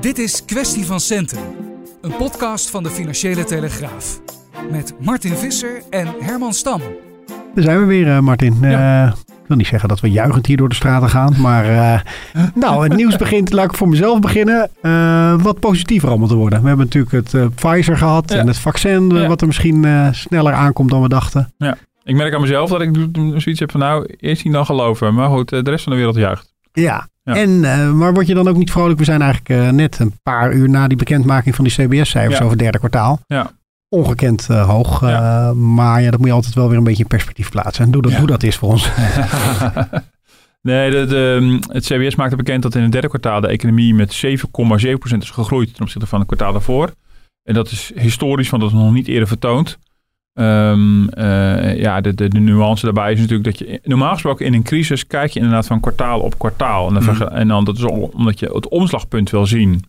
Dit is Kwestie van Centen, een podcast van de Financiële Telegraaf. Met Martin Visser en Herman Stam. Daar zijn we weer, uh, Martin. Uh, ik wil niet zeggen dat we juichend hier door de straten gaan. Maar uh, nou, het nieuws begint, laat ik voor mezelf beginnen, wat positiever allemaal te worden. We hebben natuurlijk het Pfizer gehad en het vaccin, ja. wat er misschien sneller aankomt dan we dachten. Ja, ik merk aan mezelf dat ik zoiets heb van nou, eerst niet dan geloven. Maar goed, de rest van de wereld juicht. Ja, ja. En, uh, maar word je dan ook niet vrolijk? We zijn eigenlijk uh, net een paar uur na die bekendmaking van die CBS-cijfers over het derde kwartaal. Ja. Ongekend uh, hoog. maar ja, dat moet je altijd wel weer een beetje in perspectief plaatsen. En doe dat, doe dat eens voor ons. nee, de, de, het CBS maakte bekend dat in het derde kwartaal de economie met 7,7% is gegroeid ten opzichte van het kwartaal daarvoor. En dat is historisch, want dat is nog niet eerder vertoond. Um, uh, ja, de, de, de, nuance daarbij is natuurlijk dat je normaal gesproken in een crisis kijk je inderdaad van kwartaal op kwartaal. En dan, mm. en dan dat is omdat je het omslagpunt wil zien.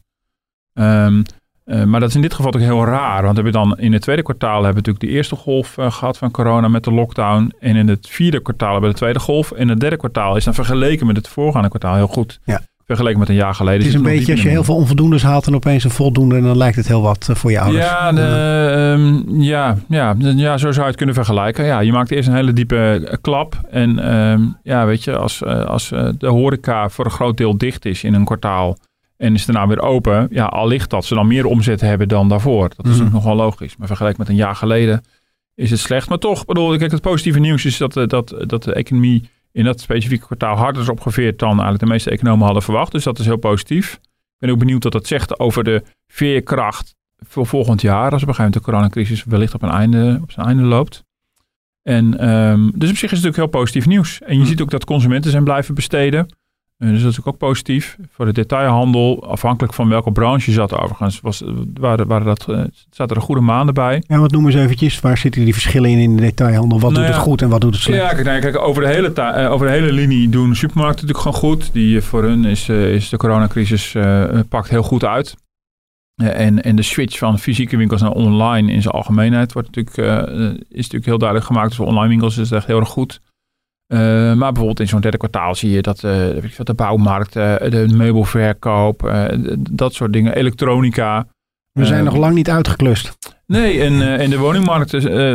Um, uh, maar dat is in dit geval ook heel raar. Want heb je dan in het tweede kwartaal hebben we natuurlijk de eerste golf uh, gehad van corona met de lockdown. En in het vierde kwartaal hebben we de tweede golf. En het derde kwartaal is dan vergeleken met het voorgaande kwartaal heel goed. Ja vergeleken met een jaar geleden. Het is een beetje als je heel veel onvoldoendes haalt en opeens een voldoende, en dan lijkt het heel wat eh, voor je ouders. Ja, de, um, ja, ja, ja, zo zou je het kunnen vergelijken. Ja, je maakt eerst een hele diepe eh, klap. En um, ja, weet je, als, uh, als de horeca voor een groot deel dicht is in een kwartaal en is daarna weer open, ja, al ligt dat ze dan meer omzet hebben dan daarvoor. Dat is mm -hmm. nog wel logisch. Maar vergeleken met een jaar geleden is het slecht. Maar toch, bedoel, kijk, het positieve nieuws is dat, dat, dat de economie in dat specifieke kwartaal harder is opgeveerd dan eigenlijk de meeste economen hadden verwacht. Dus dat is heel positief. Ik ben ook benieuwd wat dat zegt over de veerkracht voor volgend jaar. Als op een gegeven moment de coronacrisis wellicht op, een einde, op zijn einde loopt. En um, dus op zich is het natuurlijk heel positief nieuws. En je hm. ziet ook dat consumenten zijn blijven besteden. Uh, dus dat is ook positief. Voor de detailhandel, afhankelijk van welke branche je zat overigens, was, waren, waren dat, uh, zaten er goede maanden bij. Ja, wat noemen ze eventjes? Waar zitten die verschillen in in de detailhandel? Wat nou doet het goed en wat doet het slecht? Ja, kijk, kijk over, de hele over de hele linie doen supermarkten natuurlijk gewoon goed. Die, voor hun is, is de coronacrisis pakt heel goed uit. en, en de switch van fysieke winkels naar online in zijn algemeenheid wordt natuurlijk, is natuurlijk heel duidelijk gemaakt. Dus voor online winkels is het echt heel erg goed. Uh, maar bijvoorbeeld in zo'n derde kwartaal zie je dat uh, de bouwmarkt, uh, de meubelverkoop, dat soort dingen, elektronica. We zijn nog lang niet uitgeklust. Nee, en, en de woningmarkt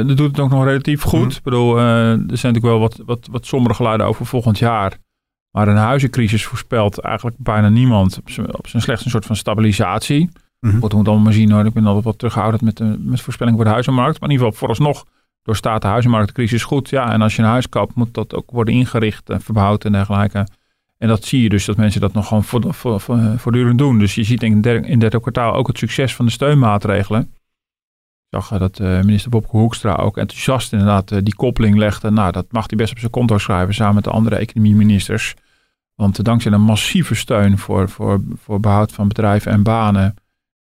doet het ook nog relatief goed. Mm. Ik bedoel, er zijn natuurlijk wel wat, wat, wat sombere geluiden over volgend jaar. Maar een huizencrisis voorspelt eigenlijk bijna niemand. Op zijn slechts een soort van stabilisatie. Mm -hmm. Moeten allemaal maar zien hoor. Ik ben altijd wat terughoudend met, met voorspellingen voor de huizenmarkt. Maar in ieder geval vooralsnog door staat de huizenmarktcrisis goed. Ja, en als je een huis koopt, moet dat ook worden ingericht en verbouwd en dergelijke. En dat zie je dus dat mensen dat nog gewoon voor, voortdurend doen. Dus je ziet in, in derde kwartaal ook het succes van de steunmaatregelen. Ik zag dat uh, minister Bobke Hoekstra ook enthousiast inderdaad die koppeling legde. Nou, dat mag hij best op zijn konto schrijven samen met de andere economieministers. Want dankzij een massieve steun voor, voor, voor behoud van bedrijven en banen,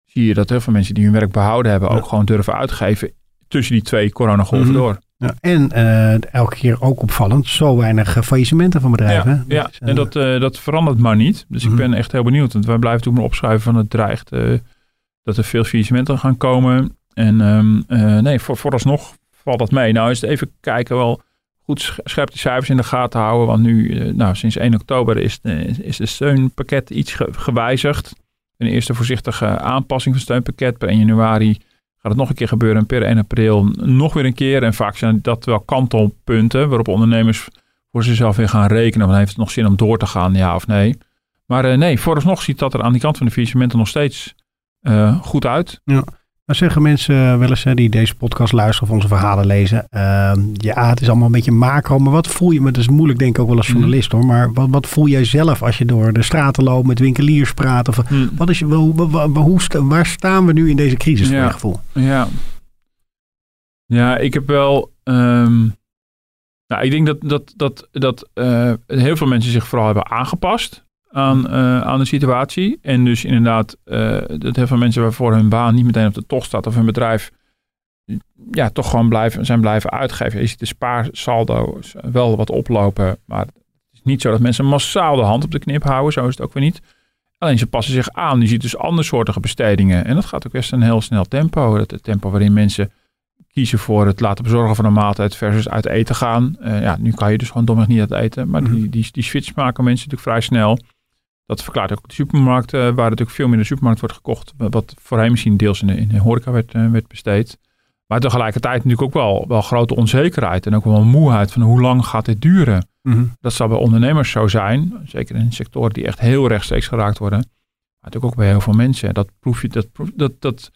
zie je dat heel veel mensen die hun werk behouden hebben ook gewoon durven uitgeven tussen die twee coronagolven mm -hmm. door. Ja, en uh, elke keer ook opvallend, zo weinig uh, faillissementen van bedrijven. Ja, ja. Dus, uh, en dat, dat verandert maar niet. Dus mm -hmm. ik mhm. ben echt heel benieuwd. Want wij blijven toen maar opschuiven van het dreigt dat er veel faillissementen gaan komen. En um, nee, voor, vooralsnog valt dat mee. Nou is het even kijken wel goed scherp die cijfers in de gaten houden. Want nu, nou, sinds 1 oktober is, is de steunpakket iets ge gewijzigd. Een eerste voorzichtige aanpassing van het steunpakket. Per 1 januari gaat het nog een keer gebeuren. per 1 april nog weer een keer. En vaak zijn dat wel kantelpunten waarop ondernemers voor zichzelf weer gaan rekenen. Want heeft het nog zin om door te gaan, ja of nee? Maar uh, nee, vooralsnog ziet dat er aan die kant van de faillissementen nog steeds uh, goed uit. Ja. Dan zeggen mensen wel eens hè, die deze podcast luisteren of onze verhalen lezen. Uh, ja, het is allemaal een beetje macro. Maar wat voel je? Maar dat is moeilijk denk ik ook wel als journalist hoor. Maar wat, wat voel jij zelf als je door de straten loopt met winkeliers praat? Of, mm. wat is, hoe, hoe, hoe, waar staan we nu in deze crisis ja. voor je gevoel? Ja. ja, ik heb wel... Um, nou, ik denk dat, dat, dat, dat uh, heel veel mensen zich vooral hebben aangepast aan, uh, aan de situatie. En dus inderdaad, uh, dat heel veel mensen waarvoor hun baan niet meteen op de tocht staat of hun bedrijf ja, toch gewoon blijven, zijn blijven uitgeven. Je ziet de spaarsaldo's wel wat oplopen, maar het is niet zo dat mensen massaal de hand op de knip houden. Zo is het ook weer niet. Alleen ze passen zich aan. Je ziet dus andersoortige bestedingen. En dat gaat ook best een heel snel tempo. Het tempo waarin mensen kiezen voor het laten bezorgen van een maaltijd versus uit eten gaan. Uh, ja, nu kan je dus gewoon domweg niet uit eten. Maar die, die, die switch maken mensen natuurlijk vrij snel. Dat verklaart ook de supermarkten, waar natuurlijk veel meer in de supermarkt wordt gekocht. Wat voorheen misschien deels in de, in de horeca werd, werd besteed. Maar tegelijkertijd natuurlijk ook wel, wel grote onzekerheid en ook wel moeheid van hoe lang gaat dit duren. Mm Dat zal bij ondernemers zo zijn, zeker in sectoren die echt heel rechtstreeks geraakt worden. Maar natuurlijk ook bij heel veel mensen. Dat proef je, dat, dat, dat,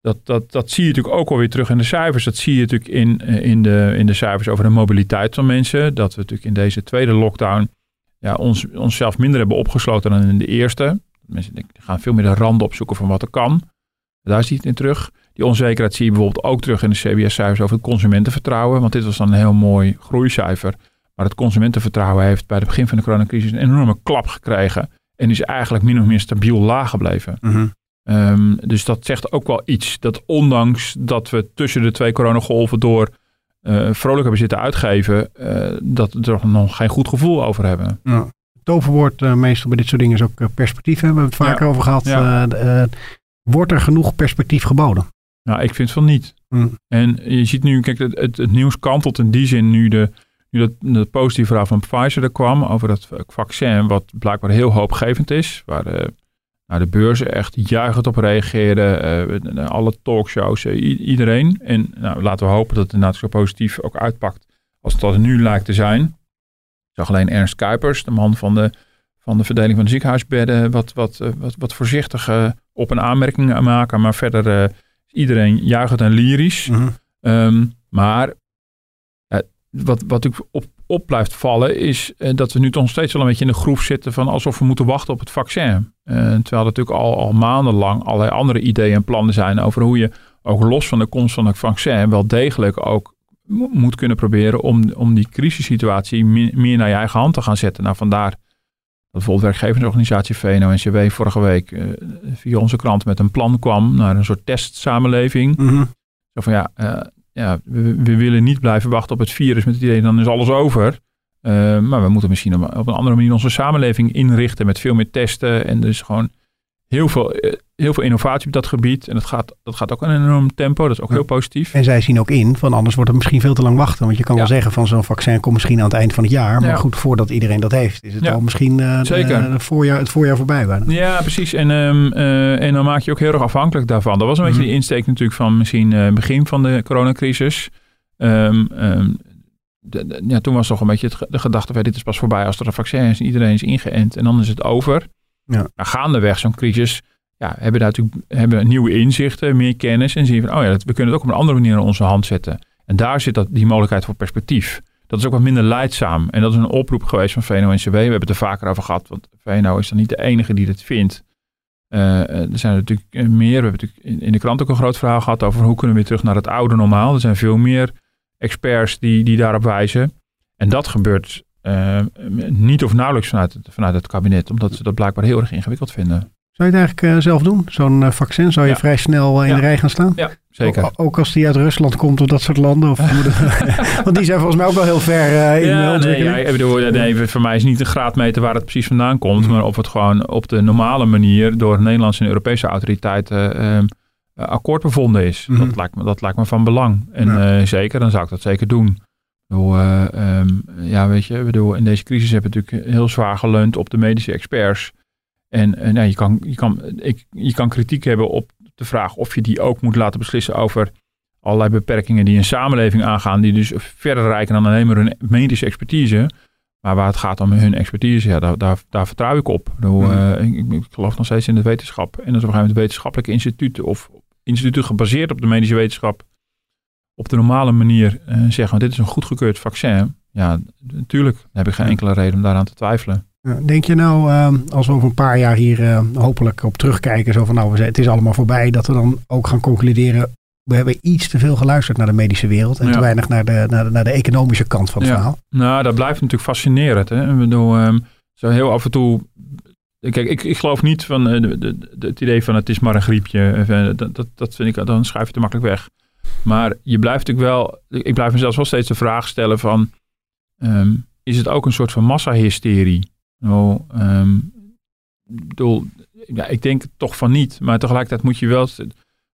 dat, dat, dat zie je natuurlijk ook alweer terug in de cijfers. Dat zie je natuurlijk in, eh, in, de, in de cijfers over de mobiliteit van mensen. Dat we natuurlijk in deze tweede lockdown ja, ons, onszelf minder hebben opgesloten dan in de eerste. Mensen gaan veel meer de randen opzoeken van wat er kan. Daar zie je het in terug. Die onzekerheid zie je bijvoorbeeld ook terug in de CBS-cijfers over het consumentenvertrouwen. Want dit was dan een heel mooi groeicijfer. Maar het consumentenvertrouwen heeft bij het begin van de coronacrisis een enorme klap gekregen. En is eigenlijk min of meer stabiel laag gebleven. Mhm. Ehm, dus dat zegt ook wel iets. Dat ondanks dat we tussen de twee coronagolven door vrolijk hebben zitten uitgeven, uh, dat er nog geen goed gevoel over hebben. Ja. Toverwoord uh, meestal bij dit soort dingen is ook perspectief. Hè? We hebben het vaker over gehad. Ja. wordt er genoeg perspectief geboden? Nou, ik vind van niet. Mm. En je ziet nu, kijk, het, het, het, nieuws kantelt in die zin nu de, nu dat, de positieve verhaal van Pfizer er kwam over dat vaccin, wat blijkbaar heel hoopgevend is, waar de, de beurzen echt juichend op reageerden, uh, alle talkshows, uh, iedereen. En nou, laten we hopen dat het inderdaad zo positief ook uitpakt als het dat nu lijkt te zijn. Ik zag alleen Ernst Kuipers, de man van de, van de verdeling van de ziekenhuisbedden, wat, wat, wat, wat voorzichtig op een aanmerking maken, maar verder iedereen juichend en lyrisch. Mhm. Ehm, maar wat, wat ik op, op blijft vallen is uh, dat we nu toch steeds wel een beetje in de groef zitten van alsof we moeten wachten op het vaccin. Uh, terwijl er natuurlijk al, al maandenlang allerlei andere ideeën en plannen zijn over hoe je ook los van de komst van het vaccin wel degelijk ook moet kunnen proberen om, om die crisissituatie meer naar je eigen hand te gaan zetten. Nou, vandaar bijvoorbeeld werkgeversorganisatie VNO-NCW vorige week uh, via onze krant met een plan kwam naar een soort testsamenleving. Mm Zo van ja, uh, ja we, willen niet blijven wachten op het virus met het idee dan is alles over. Uh, maar we moeten misschien op, op, een andere manier onze samenleving inrichten met veel meer testen en dus gewoon heel veel, eh, heel veel innovatie op dat gebied. En dat gaat, dat gaat ook een enorm tempo. Dat is ook heel positief. En zij zien ook in van anders wordt het misschien veel te lang wachten. Want je kan wel zeggen van zo'n vaccin komt misschien aan het eind van het jaar. Maar goed, voordat iedereen dat heeft, is het al misschien uh, Zeker. De, voorjaar, het voorjaar voorbij bijna. Ja, precies. En, um, uh, en dan maak je ook heel erg afhankelijk daarvan. Dat was een beetje mhm. de insteek natuurlijk van misschien uh, begin van de coronacrisis. Um, um, de, ja, toen was toch een beetje de gedachte, van dit is pas voorbij als er een vaccin is en iedereen is ingeënt en dan is het over. Ja. Maar gaandeweg zo'n crisis ja, hebben daar natuurlijk hebben nieuwe inzichten, meer kennis en zien van, oh ja, dat, we kunnen het ook op een andere manier in onze hand zetten. En daar zit dat, die mogelijkheid voor perspectief. Dat is ook wat minder leidzaam. En dat is een oproep geweest van VNO-NCW. We hebben het er vaker over gehad, want VNO is dan niet de enige die dit vindt. Uh, er zijn natuurlijk meer. We hebben natuurlijk in de krant ook een groot verhaal gehad over hoe kunnen we weer terug naar het oude normaal. Er zijn veel meer experts die, die daarop wijzen. En dat gebeurt uh, niet of nauwelijks vanuit het, vanuit het kabinet, omdat ze dat blijkbaar heel erg ingewikkeld vinden. Zou je het eigenlijk uh, zelf doen? Zo'n uh, vaccin? Zou je vrij snel in de rij gaan staan? Ja, zeker. O ook als die uit Rusland komt of dat soort landen? Of want die zijn volgens mij ook wel heel ver in ja, de ontwikkeling. Nee, ik bedoel, nee, voor mij is niet een graadmeter waar het precies vandaan komt. Mm. Maar of het gewoon op de normale manier door Nederlandse en Europese autoriteiten ehm, akkoord bevonden is. Mm. Dat, lijkt me, dat lijkt me van belang. En zeker, dan zou ik dat zeker doen. Uh, um, ja, weet je, bedoel, in deze crisis hebben we natuurlijk heel zwaar geleund op de medische experts. En, en ja, je, kan, je, kan, ik, je kan kritiek hebben op de vraag of je die ook moet laten beslissen over allerlei beperkingen die een samenleving aangaan, die dus verder reiken dan alleen maar hun medische expertise. Maar waar het gaat om hun expertise, ja, daar, daar, daar vertrouw ik op. Bedoel, uh, ik, ik, geloof nog steeds in de wetenschap. En dat is op een gegeven moment wetenschappelijke instituten of instituten gebaseerd op de medische wetenschap op de normale manier uh, zeggen, dit is een goedgekeurd vaccin. Ja, natuurlijk heb ik geen enkele reden om daaraan te twijfelen. Denk je nou, uh, als we over een paar jaar hier uh, hopelijk op terugkijken, zo van nou, het is allemaal voorbij, dat we dan ook gaan concluderen, we hebben iets te veel geluisterd naar de medische wereld en te weinig naar de, naar de, naar de economische kant van het ja. verhaal? Nou, dat blijft natuurlijk fascinerend. Hè? Ik bedoel, um, zo heel af en toe Kijk, ik, ik geloof niet van de, de, het idee van het is maar een griepje. Dat, dat, dat vind ik, dan schuif je te makkelijk weg. Maar je blijft natuurlijk wel, ik blijf mezelf wel steeds de vraag stellen van, um, is het ook een soort van massahysterie? Nou, um, bedoel, ja, ik denk toch van niet, maar tegelijkertijd moet je wel,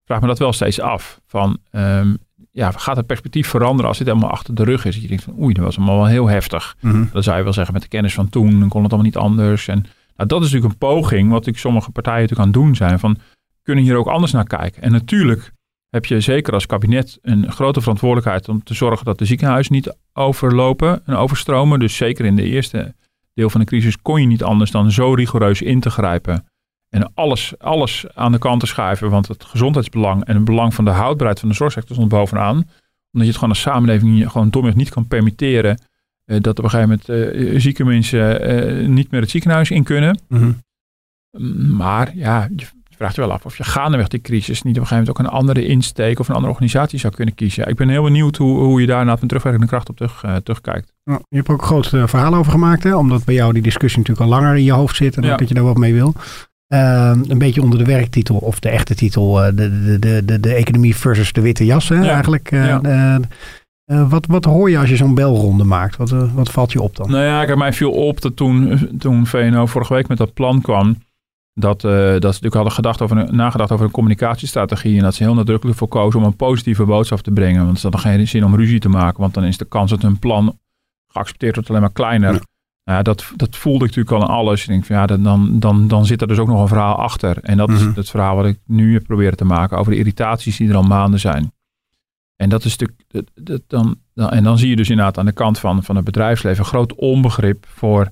vraag me dat wel steeds af. Van, um, ja, gaat het perspectief veranderen als dit helemaal achter de rug is. Dat je denkt van oei, dat was allemaal wel heel heftig. Mhm. Dan zou je wel zeggen met de kennis van toen, dan kon het allemaal niet anders. En nou, dat is natuurlijk een poging, wat ik sommige partijen natuurlijk aan het doen zijn. Van, kunnen hier ook anders naar kijken? En natuurlijk heb je zeker als kabinet een grote verantwoordelijkheid om te zorgen dat de ziekenhuizen niet overlopen en overstromen. Dus zeker in de eerste deel van de crisis kon je niet anders dan zo rigoureus in te grijpen. En alles, alles aan de kant te schuiven, want het gezondheidsbelang en het belang van de houdbaarheid van de zorgsector stond bovenaan. Omdat je het gewoon als samenleving gewoon domweg niet kan permitteren eh, dat op een gegeven moment eh, zieke mensen eh, niet meer het ziekenhuis in kunnen. Mhm. Maar ja, vraagt je wel af of je gaandeweg die crisis niet op een gegeven moment ook een andere insteek of een andere organisatie zou kunnen kiezen. Ik ben heel benieuwd hoe, hoe je daar met een terugwerkende kracht op terug, uh, terugkijkt. Nou, je hebt er ook een groot uh, verhaal over gemaakt, hè? omdat bij jou die discussie natuurlijk al langer in je hoofd zit en Ja. dat je daar wat mee wil. Uh, een beetje onder de werktitel, of de echte titel, de, de, de, de, de economie versus de witte jas, hè, Ja. eigenlijk. Ja. uh, wat, wat hoor je als je zo'n belronde maakt? Wat, uh, wat valt je op dan? Nou ja, kijk, mij viel op dat toen, toen VNO vorige week met dat plan kwam, dat, uh, dat ze natuurlijk hadden gedacht over een, nagedacht over een communicatiestrategie en dat ze heel nadrukkelijk voor kozen om een positieve boodschap te brengen. Want ze hadden geen zin om ruzie te maken, want dan is de kans dat hun plan geaccepteerd wordt alleen maar kleiner. Ja. Ja, dat, dat voelde ik natuurlijk al aan alles. Ik denk van ja, dan, dan, dan zit er dus ook nog een verhaal achter. En dat Mhm. is het verhaal wat ik nu heb proberen te maken over de irritaties die er al maanden zijn. En dat is natuurlijk, dat, dat, dan, dan, en dan zie je dus inderdaad aan de kant van, van het bedrijfsleven groot onbegrip voor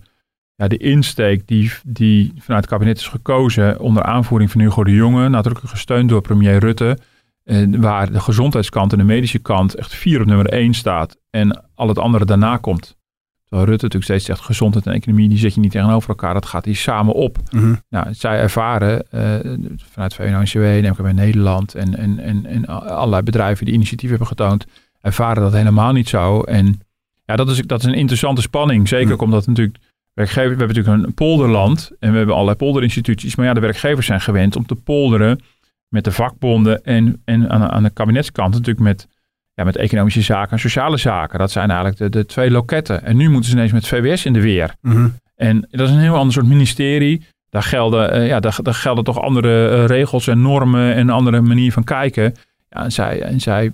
ja, de insteek die, die vanuit het kabinet is gekozen onder aanvoering van Hugo de Jonge, nadrukkelijk gesteund door premier Rutte, eh, waar de gezondheidskant en de medische kant echt vier op nummer één staat en al het andere daarna komt. Terwijl Rutte natuurlijk steeds zegt, gezondheid en economie, die zet je niet tegenover elkaar, dat gaat hier samen op. Mhm. Nou, zij ervaren eh, vanuit VNO-NCW, neem ik bij Nederland en, en, en, en allerlei bedrijven die initiatief hebben getoond, ervaren dat helemaal niet zo. En ja, dat is, dat is een interessante spanning. Zeker Hm. omdat natuurlijk werkgevers, we hebben natuurlijk een polderland en we hebben allerlei polderinstituties, maar ja, de werkgevers zijn gewend om te polderen met de vakbonden en, en aan, de- aan de kabinetskant natuurlijk met, ja, met economische zaken en sociale zaken. Dat zijn eigenlijk de, de twee loketten. En nu moeten ze ineens met VWS in de weer. Mhm. En dat is een heel ander soort ministerie. Daar gelden, eh, ja, daar, daar gelden toch andere eh, regels en normen en een andere manier van kijken. Ja, en, zij, en zij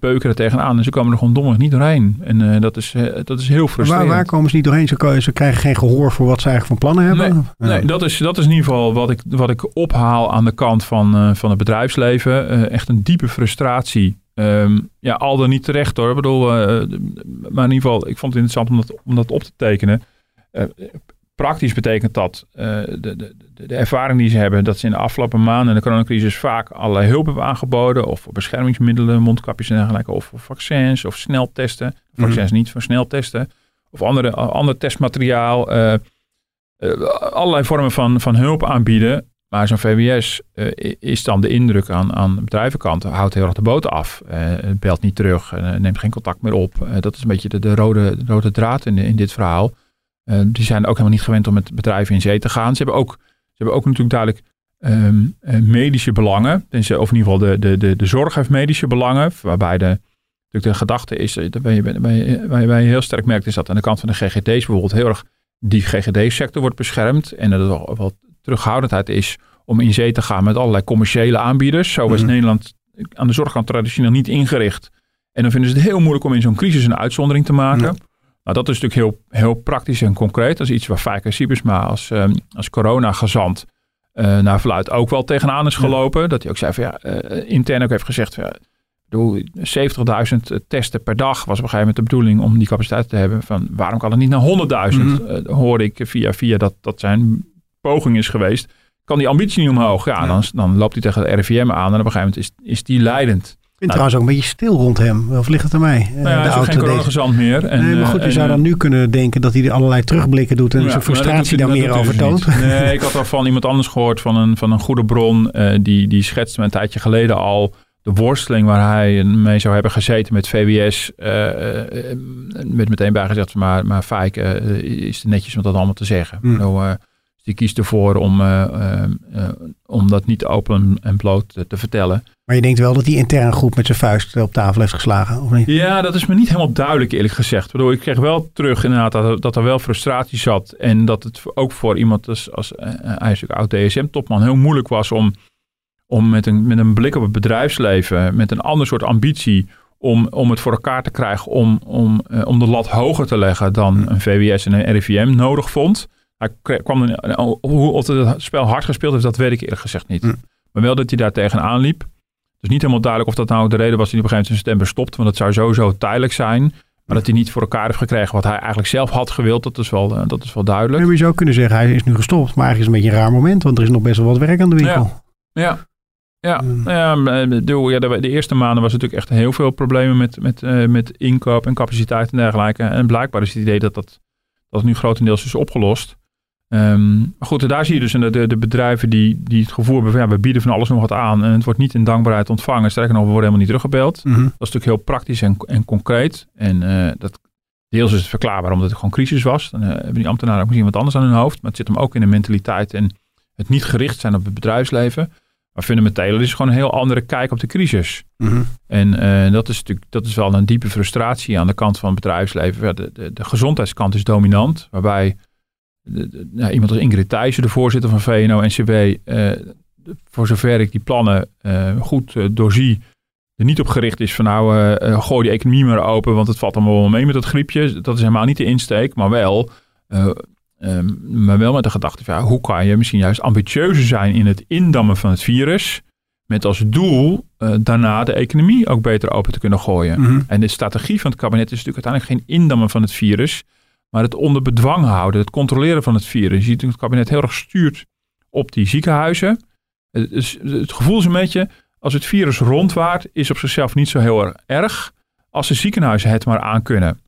beuken er tegenaan en ze komen er gewoon domweg niet doorheen. En eh, dat, is, eh, dat is heel Waar, frustrerend. waar komen ze niet doorheen? Ze, krijgen geen gehoor voor wat ze eigenlijk van plannen hebben? Nee, dat is, dat is in ieder geval wat ik, wat ik ophaal aan de kant van, eh, van het bedrijfsleven. Echt een diepe frustratie. Ehm, ja, al dan niet terecht hoor. Ik bedoel, maar in ieder geval, ik vond het interessant om dat, om dat op te tekenen. Praktisch betekent dat eh, de, de, de, ervaring die ze hebben, dat ze in de afgelopen maanden in de coronacrisis vaak allerlei hulp hebben aangeboden. Of voor beschermingsmiddelen, mondkapjes en dergelijke. Of voor vaccins of sneltesten. Vaccins niet, voor sneltesten. Of andere, ander testmateriaal. eh, eh, allerlei vormen van, van hulp aanbieden. Maar zo'n VWS is dan de indruk aan, aan de bedrijvenkant. Houdt heel erg de boot af. belt niet terug. neemt geen contact meer op. Dat is een beetje de, de, rode, de rode draad in, in dit verhaal. Eh, die zijn ook helemaal niet gewend om met bedrijven in zee te gaan. Ze hebben ook, ze hebben ook natuurlijk duidelijk ehm, eh, medische belangen. Tenzij- Of in ieder geval de, de, de, de zorg heeft medische belangen. Waarbij de, natuurlijk de gedachte is, eh, waar je, waar, je, waar je- heel sterk merkt, is dat aan de kant van de GGD's bijvoorbeeld heel erg die GGD-sector wordt beschermd. En dat er wel, wel terughoudendheid is om in zee te gaan met allerlei commerciële aanbieders. Zo is Mhm. Nederland aan de zorgkant traditioneel niet ingericht. En dan vinden ze het heel moeilijk om in zo'n crisis een uitzondering te maken. Ja. Nou, dat is natuurlijk heel, heel praktisch en concreet. Dat is iets waar Fijker Siebersma als, ehm, als corona-gezant eh, naar verluidt ook wel tegenaan is Ja. gelopen. Dat hij ook zei van ja, eh, intern ook heeft gezegd van ja, ik bedoel, 70.000 testen per dag was op een gegeven moment de bedoeling om die capaciteit te hebben. Van waarom kan het niet naar 100.000? Mhm. Eh, hoorde ik via via dat dat zijn poging is geweest. Kan die ambitie niet omhoog? Ja, Ja. Dan, dan loopt hij tegen de RIVM aan en op een gegeven moment is, is die leidend. Ik vind trouwens ook een beetje stil rond hem. Of ligt het aan mij? Eh, Nou ja, hij is geen auto- coronagezant meer. En, nee, maar eh, goed, je en, zou eh, dan nu kunnen denken dat hij er allerlei terugblikken doet en Ja, zijn frustratie daar hij- meer hij over dus toont. Nee, ik had al van iemand anders gehoord, van een, van een goede bron. eh, die, die schetste me een tijdje geleden al de worsteling waar hij mee zou hebben gezeten met VWS. eh eh, met meteen bijgezegd, maar, maar Fijk eh, is het netjes om dat allemaal te zeggen. Hmm. Nou, eh, dus die kiest ervoor om, eh, eh, eh, om dat niet open en bloot te, te vertellen. Maar je denkt wel dat die intern groep met zijn vuist op tafel heeft geslagen, of niet? Ja, dat is me niet helemaal duidelijk eerlijk gezegd. Bedoel, ik kreeg wel terug inderdaad dat, er- dat er wel frustratie zat. En dat het ook voor iemand als, als eh, hij is natuurlijk oud DSM-topman heel moeilijk was om, om met, een, met een blik op het bedrijfsleven, met een ander soort ambitie, om, om het voor elkaar te krijgen om, om, om de lat hoger te leggen dan een VWS en een RIVM nodig vond. Hij kwam er, hoe of het spel hard gespeeld heeft, dat weet ik eerlijk gezegd niet. Hm. Maar wel dat hij daar tegenaan liep. Dus niet helemaal duidelijk of dat nou de reden was dat hij op een gegeven moment zijn stem stopt. Want dat zou sowieso tijdelijk zijn. Maar dat hij niet voor elkaar heeft gekregen wat hij eigenlijk zelf had gewild, dat is wel, eh, dat is wel duidelijk. Je zou kunnen zeggen, hij is nu gestopt. Maar eigenlijk is het een beetje een raar moment, want er is nog best wel wat werk aan de winkel. Ja, ja. Hmm. Ja, maar, eh, de, ja, de, de eerste maanden was natuurlijk echt heel veel problemen met, met, eh, met inkoop en capaciteit en dergelijke. En blijkbaar is het idee dat dat, dat het nu grotendeels is opgelost. Ehm, maar goed, daar zie je dus de, de, bedrijven die, die het gevoel hebben van ja, we bieden van alles nog wat aan en het wordt niet in dankbaarheid ontvangen. Sterker nog, we worden helemaal niet teruggebeld. Mhm. Dat is natuurlijk heel praktisch en, en concreet. En eh, dat, deels is het verklaarbaar omdat het gewoon crisis was. Dan eh, hebben die ambtenaren ook misschien wat anders aan hun hoofd. Maar het zit hem ook in de mentaliteit en het niet gericht zijn op het bedrijfsleven. Maar fundamenteel is het gewoon een heel andere kijk op de crisis. Mhm. En eh, dat is natuurlijk dat is wel een diepe frustratie aan de kant van het bedrijfsleven. Ja, de, de, de gezondheidskant is dominant, waarbij de- de- nou, iemand als Ingrid Thijssen, de voorzitter van VNO-NCW, eh voor zover ik die plannen eh, goed eh, doorzie, er niet op gericht is van nou, gooi die economie maar open, want het valt allemaal wel mee met dat griepje. Dat is helemaal niet de insteek, maar wel, eh, ehm, maar wel met de gedachte van ja, hoe kan je misschien juist ambitieuzer zijn in het indammen van het virus, met als doel daarna de economie ook beter open te kunnen gooien. Mhm. En de strategie van het kabinet is natuurlijk uiteindelijk geen indammen van het virus, maar het onder bedwang houden, het controleren van het virus. Je ziet dat het kabinet heel erg stuurt op die ziekenhuizen. Het, is- het gevoel is een beetje, als het virus rondwaart, is op zichzelf niet zo heel erg erg, als de ziekenhuizen het maar aan kunnen.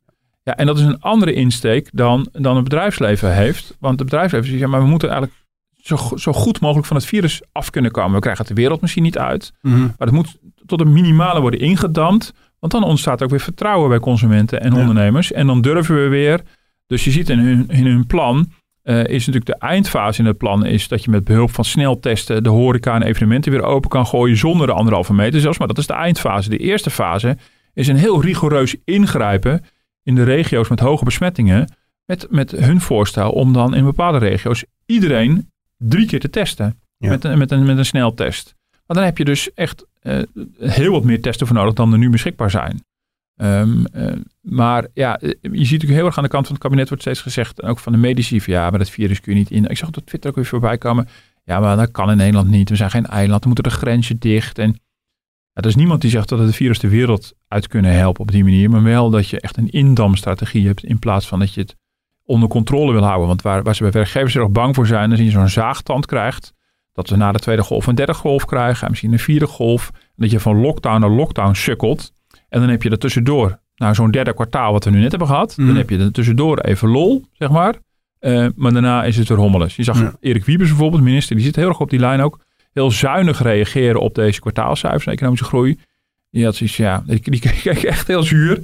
Ja, en dat is een andere insteek dan, dan het bedrijfsleven heeft. Want het bedrijfsleven zegt, ja, maar we moeten eigenlijk zo, zo goed mogelijk van het virus af kunnen komen. We krijgen het de wereld misschien niet uit, Mhm. maar het moet tot een minimale worden ingedamd. Want dan ontstaat ook weer vertrouwen bij consumenten en Ja. ondernemers. En dan durven we weer. Dus je ziet in hun, in hun plan. eh, is natuurlijk de eindfase in het plan. Is dat je met behulp van sneltesten. de horeca en evenementen weer open kan gooien. zonder de anderhalve meter zelfs. Maar dat is de eindfase. De eerste fase is een heel rigoureus ingrijpen. in de regio's met hoge besmettingen. Met, met hun voorstel om dan in bepaalde regio's. iedereen drie keer te testen. Ja. Met, een, met, een, met een sneltest. Maar dan heb je dus echt eh, heel wat meer testen voor nodig dan er nu beschikbaar zijn. Ehm, eh, maar ja, eh, je ziet natuurlijk heel erg aan de kant van het kabinet wordt steeds gezegd, en ook van de medici, van ja, maar dat virus kun je niet in. Ik zag op Twitter ook weer voorbij komen. Ja, maar dat kan in Nederland niet. We zijn geen eiland, dan moeten de grenzen dicht. En er is niemand die zegt dat het virus de wereld uit kunnen helpen op die manier. Maar wel dat je echt een indamstrategie hebt in plaats van dat je het onder controle wil houden. Want waar, waar ze bij werkgevers erg bang voor zijn, is dat je zo'n zaagtand krijgt. Dat we na de tweede golf een derde golf krijgen, en misschien een vierde golf. Dat je van lockdown naar lockdown sukkelt. En dan heb je er tussendoor, nou zo'n derde kwartaal wat we nu net hebben gehad. Mhm. Dan heb je er tussendoor even lol, zeg maar. Eh, maar daarna is het weer rommelig. Je zag Ja. Erik Wiebes bijvoorbeeld, minister, die zit heel erg op die lijn ook. Heel zuinig reageren op deze kwartaalcijfers, economische groei. Die had zoiets, ja, die, die keek echt heel zuur.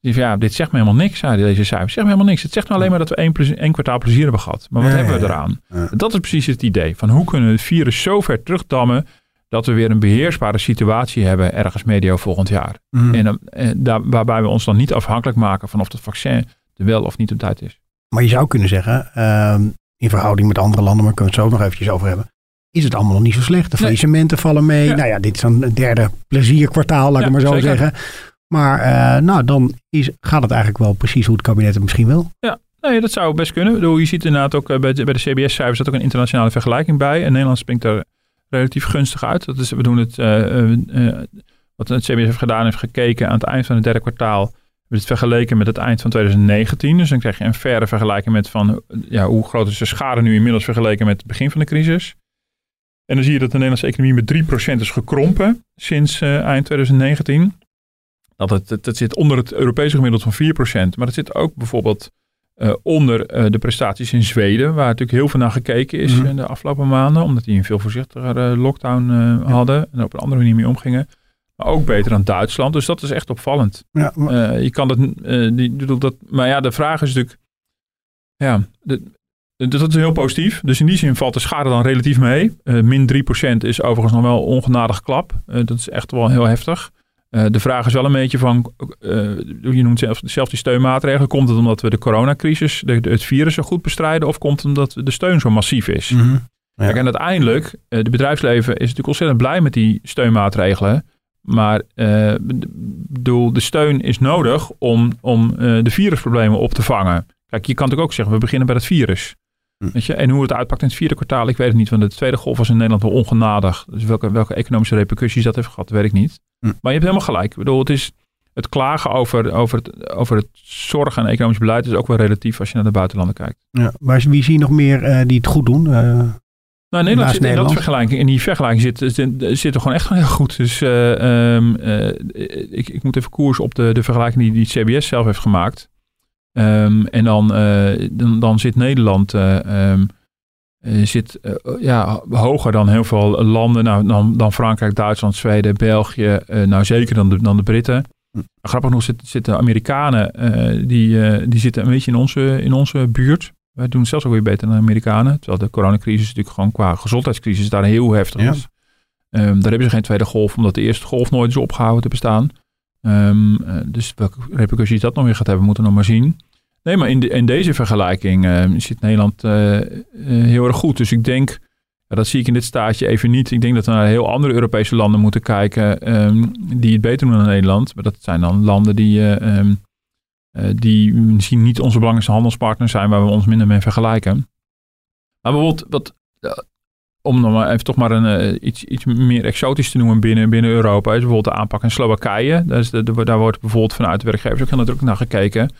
Die zei, ja, dit zegt me helemaal niks, zei deze cijfers. Zegt me helemaal niks. Het zegt nou alleen maar dat we één, plezi- één kwartaal plezier hebben gehad. Maar wat Ja, hebben we eraan? Ja. Dat is precies het idee. Van hoe kunnen we het virus zo ver terugdammen... dat we weer een beheersbare situatie hebben ergens medio volgend jaar. Mhm. En, eh, daar, waarbij we ons dan niet afhankelijk maken van of het vaccin er wel of niet op tijd is. Maar je zou kunnen zeggen, ehm, in verhouding met andere landen, maar kunnen we het zo nog eventjes over hebben. Is het allemaal nog niet zo slecht? De Nee. faillissementen vallen mee. Ja. Nou ja, dit is dan het derde plezierkwartaal, laat ik Ja, maar zo zeker. zeggen. Maar eh, nou, dan is, gaat het eigenlijk wel precies hoe het kabinet het misschien wil. Nee, dat zou best kunnen. Je ziet inderdaad ook eh, bij de, bij de CBS-cijfers dat ook een internationale vergelijking bij. En Nederland springt er relatief gunstig uit. Dat is, we doen het, eh, eh, eh, wat het CBS heeft gedaan, heeft gekeken aan het eind van het derde kwartaal. We hebben het vergeleken met het eind van 2019. Dus dan krijg je een verre vergelijking met van, ja, hoe groot is de schade nu inmiddels vergeleken met het begin van de crisis. En dan zie je dat de Nederlandse economie met 3% is gekrompen sinds eind 2019. Dat, het, het zit onder het Europese gemiddeld van 4%. Maar het zit ook bijvoorbeeld eh, onder eh, de prestaties in Zweden, waar natuurlijk heel veel naar gekeken is Mhm. in de afgelopen maanden, omdat die een veel voorzichtiger eh, lockdown eh, hadden en op een andere manier mee omgingen. Maar ook beter dan Duitsland, dus dat is echt opvallend. Ja, maar- Eh, je kan dat, eh, die, dat, maar ja, de vraag is natuurlijk, ja, de, dat is heel positief. Dus in die zin valt de schade dan relatief mee. Eh, min 3% is overigens nog wel ongenadig klap. Eh, dat is echt wel heel heftig. Eh, de vraag is wel een beetje van, eh, je noemt zelf, zelf die steunmaatregelen. Komt het omdat we de coronacrisis, de, de- het virus zo goed bestrijden? Of komt het omdat de steun zo massief is? Mhm. Ja. Kijk, en uiteindelijk, eh, de bedrijfsleven is natuurlijk ontzettend blij met die steunmaatregelen. Maar bedoel, de steun is nodig om, om de virusproblemen op te vangen. Kijk, je kan natuurlijk ook zeggen, we beginnen bij het virus. Hm. Weet je? En hoe het uitpakt in het vierde kwartaal, ik weet het niet. Want de tweede golf was in Nederland wel ongenadig. Dus welke, welke economische repercussies dat heeft gehad, weet ik niet. Hm. Maar je hebt helemaal gelijk. Ik bedoel, het is het klagen over, over, het, over het zorg- en economisch beleid is ook wel relatief als je naar de buitenlanden kijkt. Ja, maar wie zie je nog meer uh, die het goed doen? Uh, nou, Nederland zit in dat vergelijking. In die vergelijking zit, zit, zit er gewoon echt heel goed. Dus uh, um, ik, ik moet even koers op de, de vergelijking die, die CBS zelf heeft gemaakt. Um, en dan, dan, dan zit Nederland um, zit, ja, hoger dan heel veel landen. Nou, dan, dan Frankrijk, Duitsland, Zweden, België. nou, zeker dan de, dan de Britten. Grappig genoeg zitten, zitten Amerikanen, die, die zitten een beetje in onze, in onze buurt. Wij doen zelfs ook weer beter dan de Amerikanen. Terwijl de coronacrisis natuurlijk gewoon qua gezondheidscrisis daar heel heftig is. Um, daar hebben ze geen tweede golf, omdat de eerste golf nooit is opgehouden te bestaan. Um, uh, dus welke repercussies dat nog weer gaat hebben, moeten we nog maar zien. Nee, maar in, de, in deze vergelijking zit Nederland heel erg goed. Dus ik denk dat zie ik in dit staatje even niet. Ik denk dat we naar heel andere Europese landen moeten kijken um, die het beter doen dan Nederland. Maar dat zijn dan landen die, die misschien niet onze belangrijkste handelspartners zijn, waar we ons minder mee vergelijken. Maar bijvoorbeeld, wat, om dan maar even toch maar een, uh, iets, iets meer exotisch te noemen binnen, binnen Europa, is bijvoorbeeld de aanpak in Slowakije. Daar, is de, de, daar wordt bijvoorbeeld vanuit de werkgevers ook heel natuurlijk naar gekeken.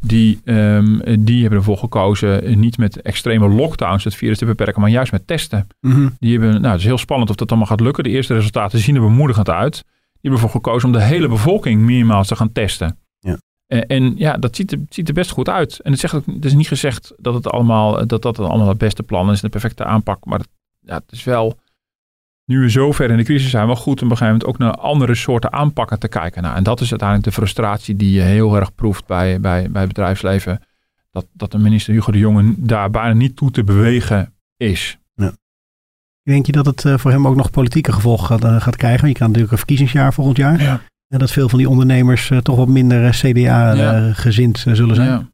Die, um, die hebben ervoor gekozen niet met extreme lockdowns het virus te beperken, maar juist met testen. Mm-hmm. Die hebben, nou, het is heel spannend of dat allemaal gaat lukken. De eerste resultaten zien er bemoedigend uit. Die hebben ervoor gekozen om de hele bevolking meermaals te gaan testen. Ja. En, en, ja, dat ziet er, ziet er best goed uit. En het, zegt ook, het is niet gezegd dat het allemaal, dat, dat allemaal het beste plan is, de perfecte aanpak. Maar het, ja, het is wel nu we zo ver in de crisis zijn, wel goed om op een gegeven moment ook naar andere soorten aanpakken te kijken. Nou, en dat is uiteindelijk de frustratie die je heel erg proeft bij, bij, bij bedrijfsleven. Dat, dat de minister Hugo de Jonge daar bijna niet toe te bewegen is. Ja. Denk je dat het uh, voor hem ook nog politieke gevolgen gaat, uh, gaat krijgen? Je krijgt natuurlijk een verkiezingsjaar volgend jaar. Ja. En dat veel van die ondernemers uh, toch wat minder CDA-gezind zullen zijn. Ja.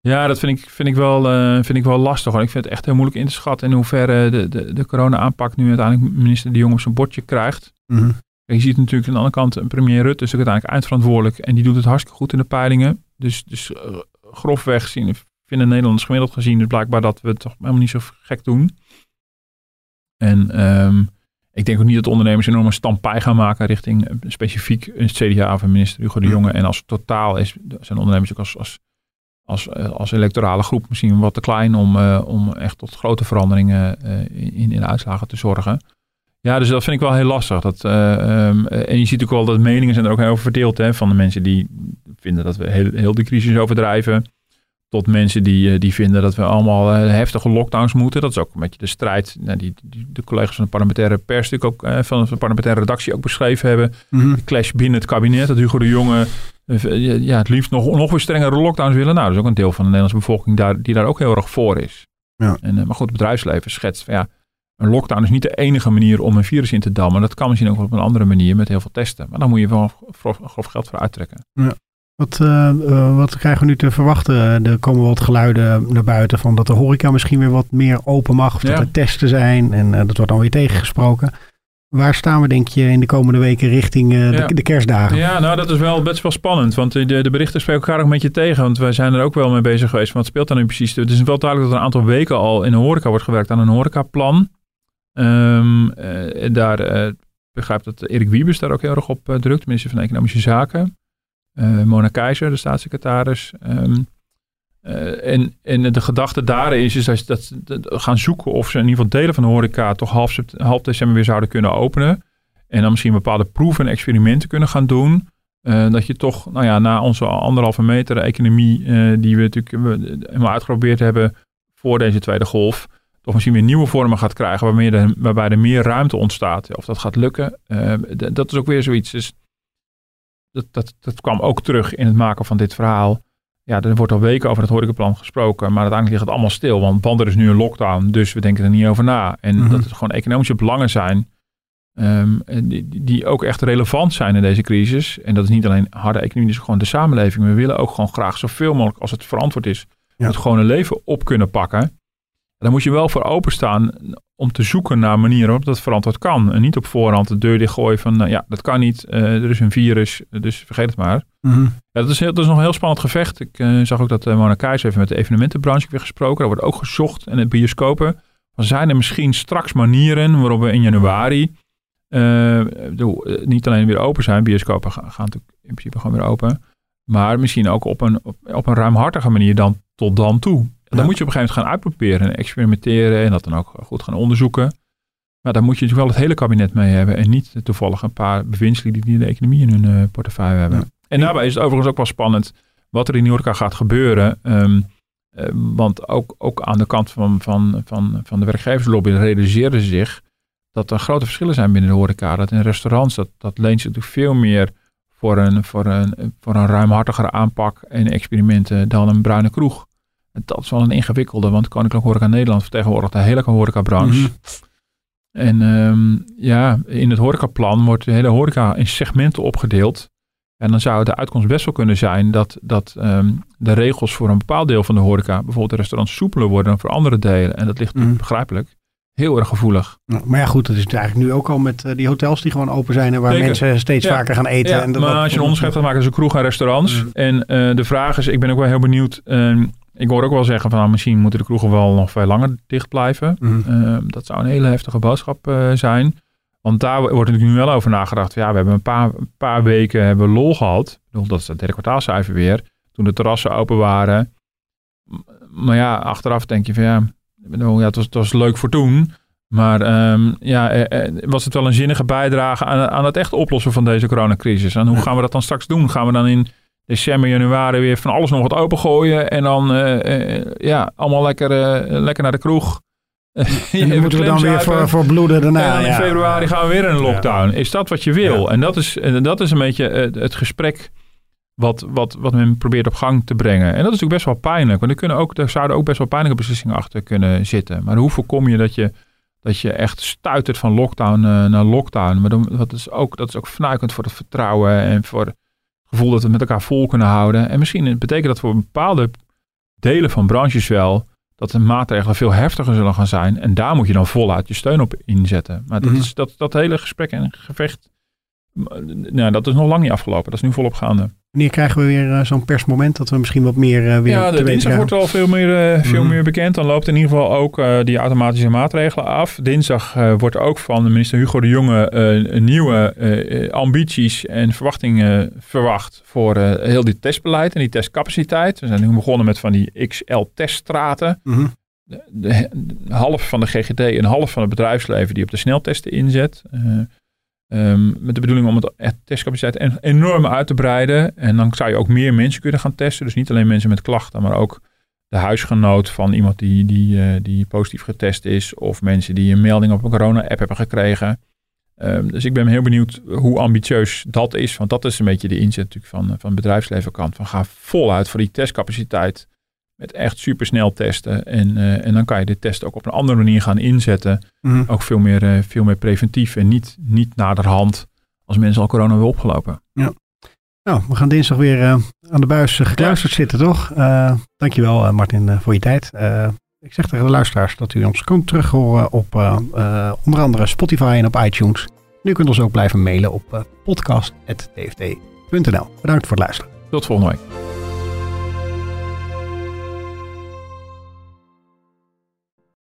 Ja, dat vind ik, vind ik, wel, uh, vind ik wel lastig. Hoor. Ik vind het echt heel moeilijk in te schatten in hoeverre de, de, de corona-aanpak nu uiteindelijk minister De Jong op zijn bordje krijgt. Mm-hmm. Je ziet natuurlijk aan de andere kant een premier Rutte is uiteindelijk eindverantwoordelijk en die doet het hartstikke goed in de peilingen. Dus, dus uh, grofweg zien, vinden Nederlanders gemiddeld gezien dus blijkbaar dat we het toch helemaal niet zo gek doen. En um, ik denk ook niet dat ondernemers enorme stampij gaan maken richting uh, specifiek het CDA of minister Hugo de mm-hmm. Jonge. En als het totaal is, zijn ondernemers ook als, als als, eh, als electorale groep misschien wat te klein om, uh, om echt tot grote veranderingen uh, in, in de uitslagen te zorgen. Ja, dus dat vind ik wel heel lastig. Dat, uh, um, en je ziet ook wel dat meningen zijn er ook heel verdeeld. Hè, van de mensen die vinden dat we heel, heel de crisis overdrijven. Tot mensen die, die vinden dat we allemaal heftige lockdowns moeten. Dat is ook een beetje de strijd nou, die, die, de collega's van de parlementaire pers ook van de parlementaire redactie ook beschreven hebben. Mm De clash binnen het kabinet. Dat Hugo de Jonge ja, het liefst nog, nog weer strengere lockdowns willen. Nou, dat is ook een deel van de Nederlandse bevolking daar, die daar ook heel erg voor is. Ja. En, maar goed, het bedrijfsleven schetst van ja, een lockdown is niet de enige manier om een virus in te dammen. Dat kan misschien ook op een andere manier met heel veel testen. Maar dan moet je wel grof, grof geld voor uittrekken. Ja. Wat, uh, wat krijgen we nu te verwachten? Er komen wat geluiden naar buiten van dat de horeca misschien weer wat meer open mag. Of dat er testen zijn. En uh, dat wordt dan weer tegengesproken. Waar staan we denk je in de komende weken richting uh, de, de, kerstdagen? Ja, nou dat is wel best wel spannend. Want de, de berichten spreken elkaar ook een beetje tegen. Want wij zijn er ook wel mee bezig geweest. Wat speelt dan nu precies? Het is wel duidelijk dat er een aantal weken al in de horeca wordt gewerkt aan een horecaplan. Um, uh, daar uh, begrijp dat Erik Wiebes daar ook heel erg op drukt. Minister van Economische Zaken. Mona Keizer, de staatssecretaris. Um, uh, en, en de gedachte daarin is, is dat, dat, gaan zoeken of ze in ieder geval delen van de horeca toch half, half december weer zouden kunnen openen. En dan misschien bepaalde proeven en experimenten kunnen gaan doen. Uh, dat je toch, nou ja, na onze anderhalve meter economie, uh, die we natuurlijk helemaal uitgeprobeerd hebben voor deze tweede golf, toch misschien weer nieuwe vormen gaat krijgen waarbij er, waarbij er meer ruimte ontstaat. Of dat gaat lukken, dat is ook weer zoiets. Dus dat, dat, dat kwam ook terug in het maken van dit verhaal ja, er wordt al weken over het horecaplan gesproken, maar uiteindelijk ligt het allemaal stil. Want er is nu een lockdown, dus we denken er niet over na. En mhm. dat het gewoon economische belangen zijn um, die, die, ook echt relevant zijn in deze crisis. En dat is niet alleen harde economie, dus gewoon de samenleving. We willen ook gewoon graag zoveel mogelijk, als het verantwoord is, ja. het gewone leven op kunnen pakken. Daar moet je wel voor openstaan om te zoeken naar manieren waarop dat verantwoord kan. En niet op voorhand de deur dichtgooien van, nou ja, dat kan niet. Uh, er is een virus, dus vergeet het maar. Mhm. Ja, dat, is heel, dat is nog een heel spannend gevecht. Ik uh, zag ook dat uh, Mona Keijs even met de evenementenbranche weer gesproken. Daar wordt ook gezocht en het bioscopen. Dan zijn er misschien straks manieren waarop we in januari bedoel, niet alleen weer open zijn. Bioscopen gaan, gaan natuurlijk in principe gewoon weer open. Maar misschien ook op een, op, op een ruimhartige manier dan tot dan toe. En dan moet je op een gegeven moment gaan uitproberen en experimenteren en dat dan ook goed gaan onderzoeken. Maar daar moet je natuurlijk wel het hele kabinet mee hebben en niet toevallig een paar bewindslieden die de economie in hun uh, portefeuille hebben. Ja. En daarbij is het overigens ook wel spannend wat er in New York gaat gebeuren. Um, uh, want ook, ook aan de kant van, van, van, van de werkgeverslobby realiseren ze zich dat er grote verschillen zijn binnen de horeca. Dat in restaurants, dat, dat leent zich natuurlijk veel meer voor een, voor, een, voor een ruimhartigere aanpak en experimenten dan een bruine kroeg. Dat is wel een ingewikkelde, want Koninklijk Horeca Nederland vertegenwoordigt de hele horecabranche. Mhm. En um, ja, in het horecaplan wordt de hele horeca in segmenten opgedeeld. En dan zou de uitkomst best wel kunnen zijn dat, dat um, de regels voor een bepaald deel van de horeca, bijvoorbeeld de restaurants, soepeler worden dan voor andere delen. En dat ligt Mhm. begrijpelijk heel erg gevoelig. Nou, maar ja, goed, dat is het eigenlijk nu ook al met uh, die hotels die gewoon open zijn en waar Zeker. mensen steeds Ja. vaker gaan eten. Ja, en dat, maar dat- als je een onderscheid gaat maken tussen kroeg en restaurants. Mm. En eh, de vraag is, ik ben ook wel heel benieuwd. ehm, ik hoor ook wel zeggen van nou, misschien moeten de kroegen wel nog veel langer dicht blijven. Mhm. Ehm, dat zou een hele heftige boodschap eh, zijn. Want daar wordt natuurlijk nu wel over nagedacht. Ja, we hebben een paar, een paar weken hebben we lol gehad. Ik bedoel, dat is het derde kwartaalcijfer weer. Toen de terrassen open waren. Maar ja, achteraf denk je van ja, bedoel, ja het, was, het was leuk voor toen. Maar ehm, ja, eh, eh, was het wel een zinnige bijdrage aan, aan het echt oplossen van deze coronacrisis? En hoe gaan we dat dan straks doen? Gaan we dan in december, januari weer van alles nog wat opengooien? En dan eh, eh, ja, allemaal lekker, eh, lekker naar de kroeg. En dan moeten we dan weer voor, voor bloeden daarna. En dan in ja. februari gaan we weer in een lockdown. Is dat wat je wil? Ja. En dat is, dat is een beetje het, het gesprek wat, wat, wat men probeert op gang te brengen. En dat is natuurlijk best wel pijnlijk. Want er, kunnen ook, er zouden ook best wel pijnlijke beslissingen achter kunnen zitten. Maar hoe voorkom je dat je, dat je echt stuitert van lockdown naar lockdown? Maar dat, is ook, dat is ook fnuikend voor het vertrouwen en voor gevoel dat we het met elkaar vol kunnen houden. En misschien betekent dat voor bepaalde delen van branches wel dat de maatregelen veel heftiger zullen gaan zijn. En daar moet je dan voluit je steun op inzetten. Maar dat, Mhm. is, dat, dat hele gesprek en gevecht, nou, dat is nog lang niet afgelopen. Dat is nu volop gaande. Wanneer krijgen we weer eh, zo'n persmoment dat we misschien wat meer eh, weer ja, te de dinsdag wordt al veel meer, eh, veel Mhm. meer bekend. Dan loopt in ieder geval ook die automatische maatregelen af. Dinsdag wordt ook van de minister Hugo de Jonge nieuwe ambities en verwachtingen verwacht voor heel dit testbeleid en die testcapaciteit. We zijn nu begonnen met van die XL-teststraten. Mhm. de, de, de half van de GGD en half van het bedrijfsleven die op de sneltesten inzet. Eh, ehm, met de bedoeling om het testcapaciteit en- enorm uit te breiden. En dan zou je ook meer mensen kunnen gaan testen. Dus niet alleen mensen met klachten, maar ook de huisgenoot van iemand die, die, eh, die positief getest is. Of mensen die een melding op een corona-app hebben gekregen. Ehm, dus ik ben heel benieuwd hoe ambitieus dat is. Want dat is een beetje de inzet natuurlijk van, van de bedrijfslevenkant. Van ga voluit voor die testcapaciteit. Met echt supersnel testen. En, eh, en dan kan je de test ook op een andere manier gaan inzetten. Mhm. Ook veel meer, eh, veel meer preventief. En niet, niet naderhand als mensen al corona hebben opgelopen. Nou, we gaan dinsdag weer eh, aan de buis gekluisterd zitten, toch? Dankjewel Martin voor je tijd. Ik zeg tegen de luisteraars dat u ons kunt terug horen op onder andere Spotify en op iTunes. U kunt ons ook blijven mailen op podcast.tft.nl. Bedankt voor het luisteren. Tot volgende week.